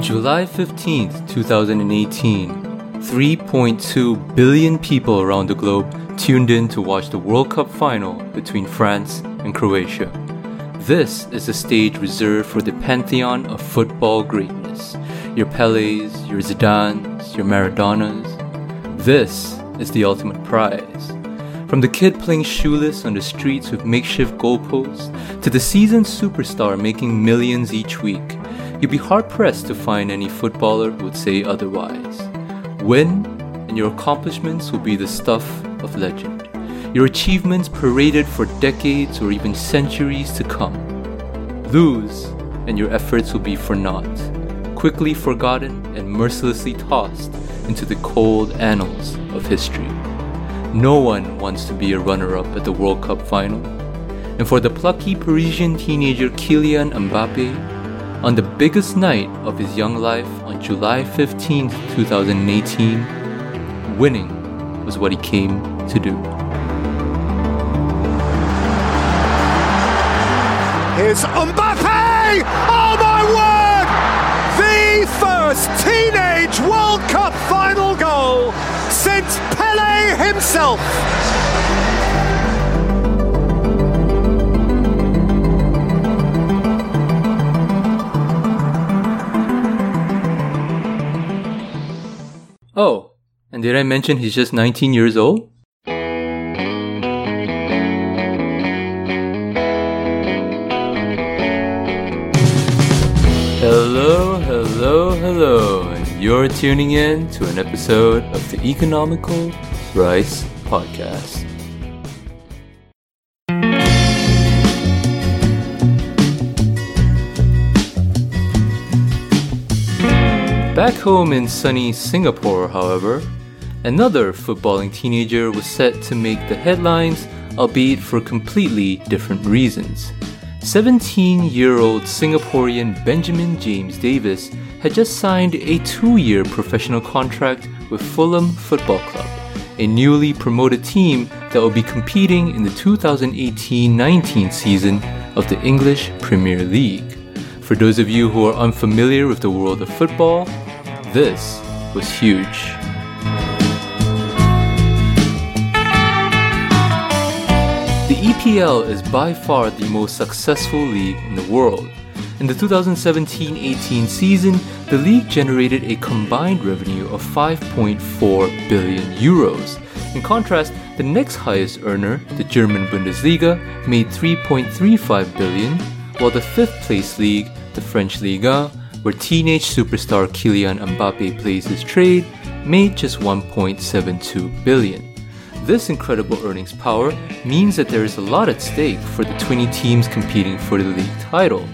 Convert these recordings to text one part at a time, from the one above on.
On July 15th, 2018, 3.2 billion people around the globe tuned in to watch the World Cup final between France and Croatia. This is a stage reserved for the pantheon of football greatness. Your Pelés, your Zidanes, your Maradonas. This is the ultimate prize. From the kid playing shoeless on the streets with makeshift goalposts to the seasoned superstar making millions each week, you'd be hard pressed to find any footballer who would say otherwise. Win, and your accomplishments will be the stuff of legend. Your achievements paraded for decades or even centuries to come. Lose, and your efforts will be for naught, quickly forgotten and mercilessly tossed into the cold annals of history. No one wants to be a runner up at the World Cup final. And for the plucky Parisian teenager Kylian Mbappe, on the biggest night of his young life on July 15, 2018, winning was what he came to do. Here's Mbappe! Oh my word! The first teenage World Cup final goal since Pele himself. Oh, and did I mention he's just 19 years old? Hello, hello, hello, and you're tuning in to an episode of the Economical Rice Podcast. Back home in sunny Singapore, however, another footballing teenager was set to make the headlines, albeit for completely different reasons. 17 year old Singaporean Benjamin James Davis had just signed a two year professional contract with Fulham Football Club, a newly promoted team that will be competing in the 2018 19 season of the English Premier League. For those of you who are unfamiliar with the world of football, this was huge. The EPL is by far the most successful league in the world. In the 2017 18 season, the league generated a combined revenue of 5.4 billion euros. In contrast, the next highest earner, the German Bundesliga, made 3.35 billion, while the fifth place league, the French Liga, where teenage superstar Kylian Mbappe plays his trade, made just 1.72 billion. This incredible earnings power means that there is a lot at stake for the 20 teams competing for the league title.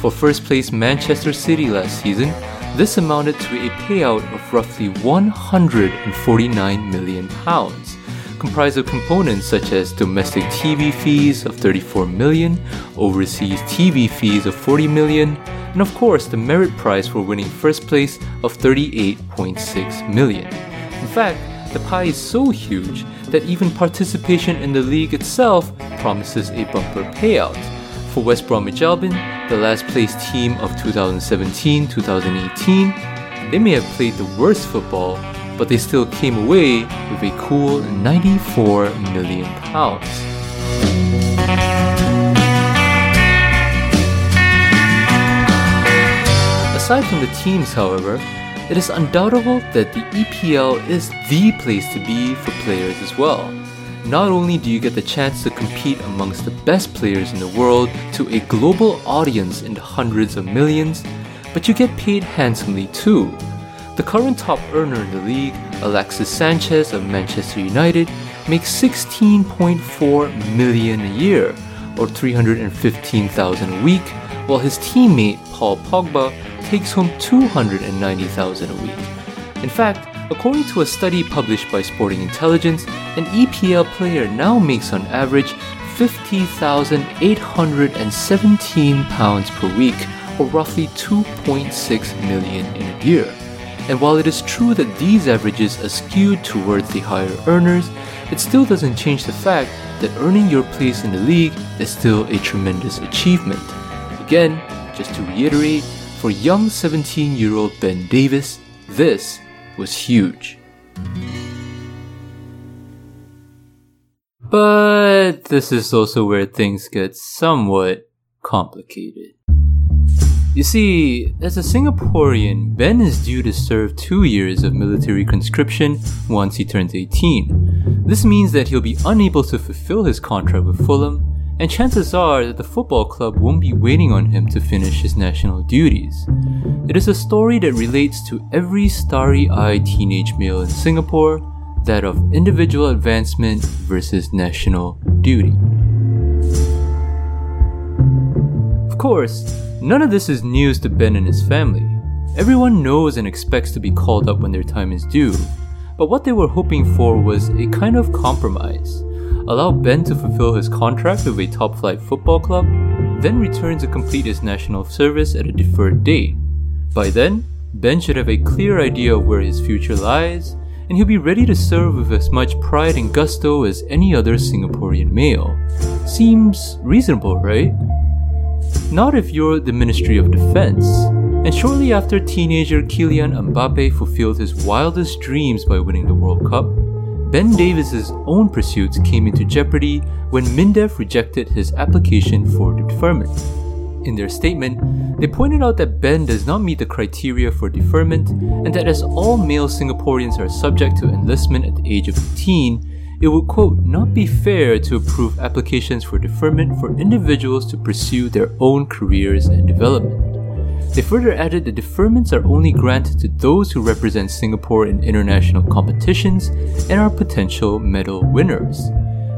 For first place Manchester City last season, this amounted to a payout of roughly 149 million pounds, comprised of components such as domestic TV fees of 34 million, overseas TV fees of 40 million, and of course the merit prize for winning first place of 38.6 million. In fact, the pie is so huge that even participation in the league itself promises a bumper payout. For West Bromwich Albion, the last place team of 2017 2018, they may have played the worst football, but they still came away with a cool 94 million Aside from the teams, however, it is undoubtable that the EPL is the place to be for players as well. Not only do you get the chance to compete amongst the best players in the world to a global audience in the hundreds of millions, but you get paid handsomely too. The current top earner in the league, Alexis Sanchez of Manchester United, makes 16.4 million a year, or 315,000 a week, while his teammate Paul Pogba takes home 290,000 a week. In fact, according to a study published by Sporting Intelligence, an EPL player now makes on average 50,817 pounds per week, or roughly 2.6 million in a year. And while it is true that these averages are skewed towards the higher earners, it still doesn't change the fact that earning your place in the league is still a tremendous achievement. Again, just to reiterate, for young 17 year old Ben Davis, this was huge. But this is also where things get somewhat complicated. You see, as a Singaporean, Ben is due to serve two years of military conscription once he turns 18. This means that he'll be unable to fulfill his contract with Fulham, and chances are that the football club won't be waiting on him to finish his national duties. It is a story that relates to every starry eyed teenage male in Singapore that of individual advancement versus national duty. Of course, None of this is news to Ben and his family. Everyone knows and expects to be called up when their time is due, but what they were hoping for was a kind of compromise. Allow Ben to fulfill his contract with a top flight football club, then return to complete his national service at a deferred date. By then, Ben should have a clear idea of where his future lies, and he'll be ready to serve with as much pride and gusto as any other Singaporean male. Seems reasonable, right? Not if you're the Ministry of Defense. And shortly after teenager Kylian Mbappe fulfilled his wildest dreams by winning the World Cup, Ben Davis' own pursuits came into jeopardy when MINDEF rejected his application for deferment. In their statement, they pointed out that Ben does not meet the criteria for deferment and that as all male Singaporeans are subject to enlistment at the age of 18, it would, quote, not be fair to approve applications for deferment for individuals to pursue their own careers and development. They further added that deferments are only granted to those who represent Singapore in international competitions and are potential medal winners.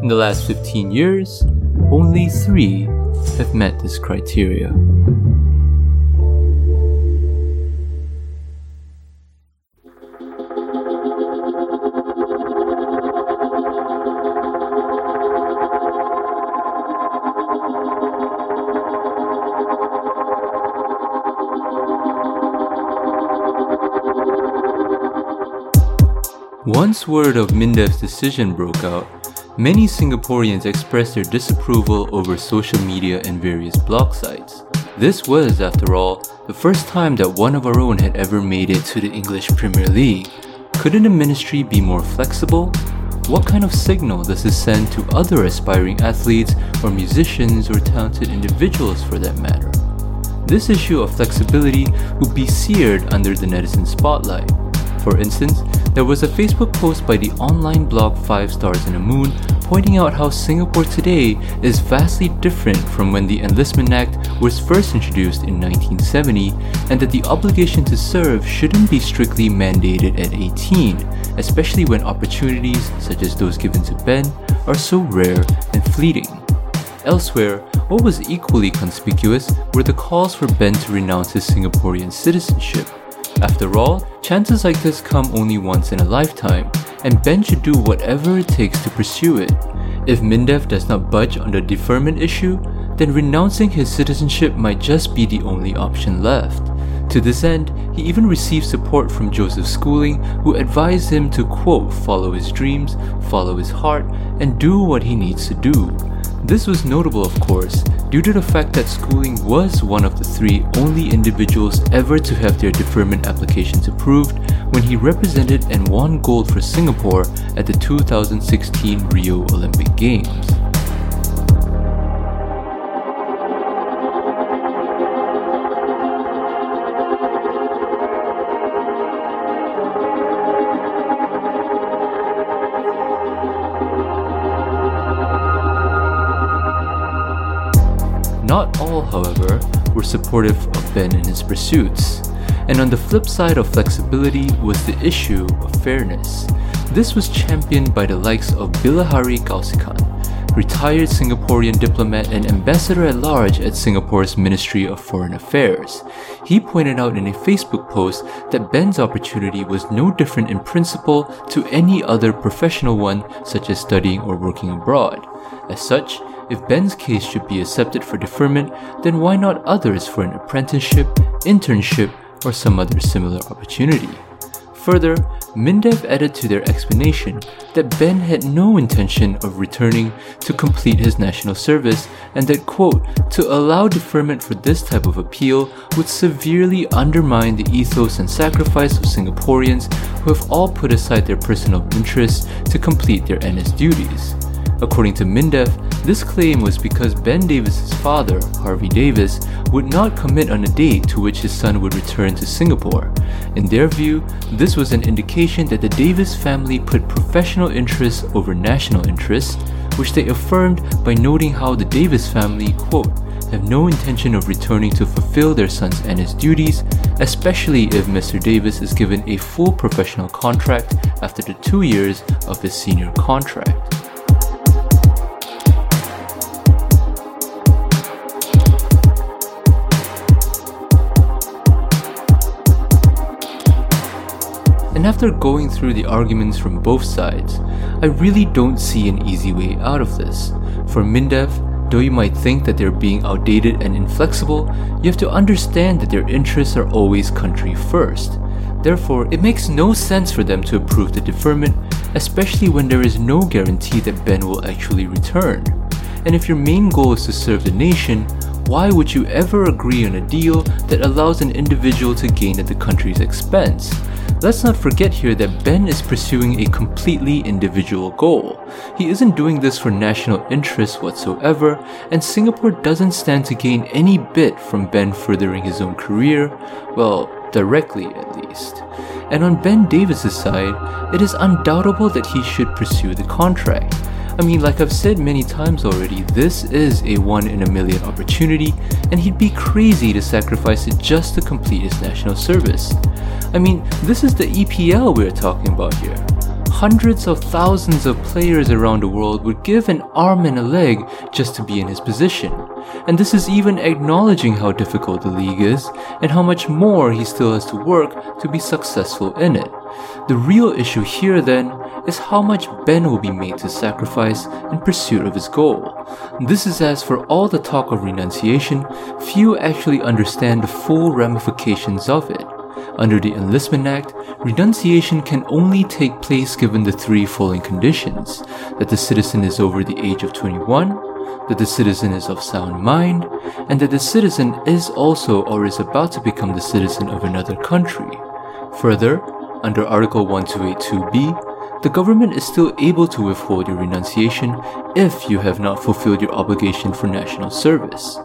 In the last 15 years, only three have met this criteria. Once word of MINDEF's decision broke out, many Singaporeans expressed their disapproval over social media and various blog sites. This was, after all, the first time that one of our own had ever made it to the English Premier League. Couldn't the ministry be more flexible? What kind of signal does this send to other aspiring athletes or musicians or talented individuals for that matter? This issue of flexibility would be seared under the netizen spotlight. For instance, there was a Facebook post by the online blog 5 Stars and a Moon pointing out how Singapore today is vastly different from when the Enlistment Act was first introduced in 1970 and that the obligation to serve shouldn't be strictly mandated at 18, especially when opportunities such as those given to Ben are so rare and fleeting. Elsewhere, what was equally conspicuous were the calls for Ben to renounce his Singaporean citizenship. After all, chances like this come only once in a lifetime, and Ben should do whatever it takes to pursue it. If Mindef does not budge on the deferment issue, then renouncing his citizenship might just be the only option left. To this end, he even received support from Joseph Schooling, who advised him to quote, follow his dreams, follow his heart, and do what he needs to do. This was notable, of course, due to the fact that Schooling was one of the three only individuals ever to have their deferment applications approved when he represented and won gold for Singapore at the 2016 Rio Olympic Games. However, were supportive of Ben in his pursuits. And on the flip side of flexibility was the issue of fairness. This was championed by the likes of Bilahari Kausikan, retired Singaporean diplomat and ambassador at large at Singapore's Ministry of Foreign Affairs. He pointed out in a Facebook post that Ben's opportunity was no different in principle to any other professional one, such as studying or working abroad. As such, if Ben's case should be accepted for deferment, then why not others for an apprenticeship, internship, or some other similar opportunity? Further, Mindef added to their explanation that Ben had no intention of returning to complete his national service and that, quote, to allow deferment for this type of appeal would severely undermine the ethos and sacrifice of Singaporeans who have all put aside their personal interests to complete their NS duties. According to Mindef, this claim was because Ben Davis's father, Harvey Davis, would not commit on a date to which his son would return to Singapore. In their view, this was an indication that the Davis family put professional interests over national interests, which they affirmed by noting how the Davis family, quote, have no intention of returning to fulfill their son's and his duties, especially if Mr. Davis is given a full professional contract after the two years of his senior contract. And after going through the arguments from both sides, I really don't see an easy way out of this. For Mindef, though you might think that they're being outdated and inflexible, you have to understand that their interests are always country first. Therefore, it makes no sense for them to approve the deferment, especially when there is no guarantee that Ben will actually return. And if your main goal is to serve the nation, why would you ever agree on a deal that allows an individual to gain at the country's expense? Let's not forget here that Ben is pursuing a completely individual goal. He isn't doing this for national interests whatsoever, and Singapore doesn't stand to gain any bit from Ben furthering his own career, well, directly at least. And on Ben Davis's side, it is undoubtable that he should pursue the contract. I mean, like I've said many times already, this is a one in a million opportunity, and he'd be crazy to sacrifice it just to complete his national service. I mean, this is the EPL we're talking about here. Hundreds of thousands of players around the world would give an arm and a leg just to be in his position. And this is even acknowledging how difficult the league is and how much more he still has to work to be successful in it. The real issue here then is how much Ben will be made to sacrifice in pursuit of his goal. This is as for all the talk of renunciation, few actually understand the full ramifications of it. Under the Enlistment Act, renunciation can only take place given the three following conditions that the citizen is over the age of 21, that the citizen is of sound mind, and that the citizen is also or is about to become the citizen of another country. Further, under Article 1282b, the government is still able to withhold your renunciation if you have not fulfilled your obligation for national service.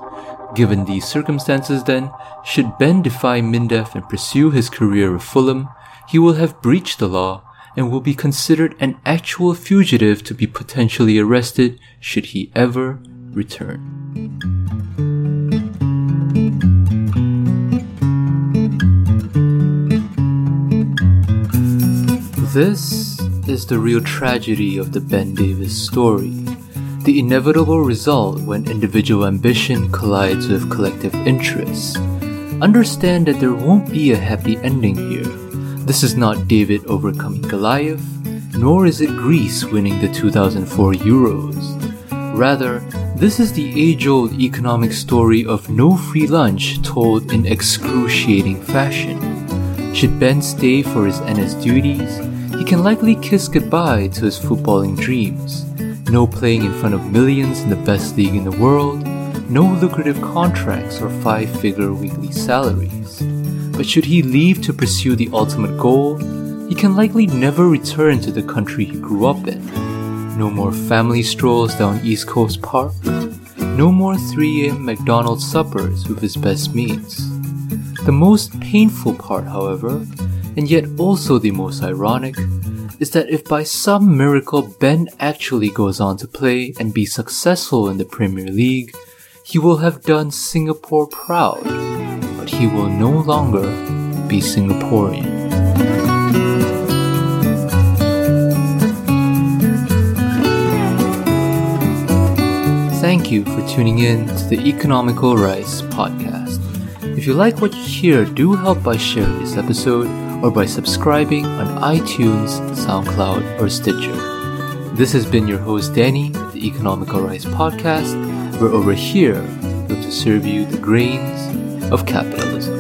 Given these circumstances, then, should Ben defy Mindef and pursue his career with Fulham, he will have breached the law and will be considered an actual fugitive to be potentially arrested should he ever return. This is the real tragedy of the Ben Davis story. The inevitable result when individual ambition collides with collective interests. Understand that there won't be a happy ending here. This is not David overcoming Goliath, nor is it Greece winning the 2004 Euros. Rather, this is the age old economic story of no free lunch told in excruciating fashion. Should Ben stay for his NS duties? He can likely kiss goodbye to his footballing dreams. No playing in front of millions in the best league in the world, no lucrative contracts or five figure weekly salaries. But should he leave to pursue the ultimate goal, he can likely never return to the country he grew up in. No more family strolls down East Coast Park, no more 3am McDonald's suppers with his best mates. The most painful part, however, and yet also the most ironic, is that if by some miracle Ben actually goes on to play and be successful in the Premier League, he will have done Singapore proud, but he will no longer be Singaporean. Thank you for tuning in to the Economical Rice podcast. If you like what you hear, do help by sharing this episode or by subscribing on iTunes, SoundCloud, or Stitcher. This has been your host Danny of the Economical Rice Podcast, where over here to serve you the grains of capitalism.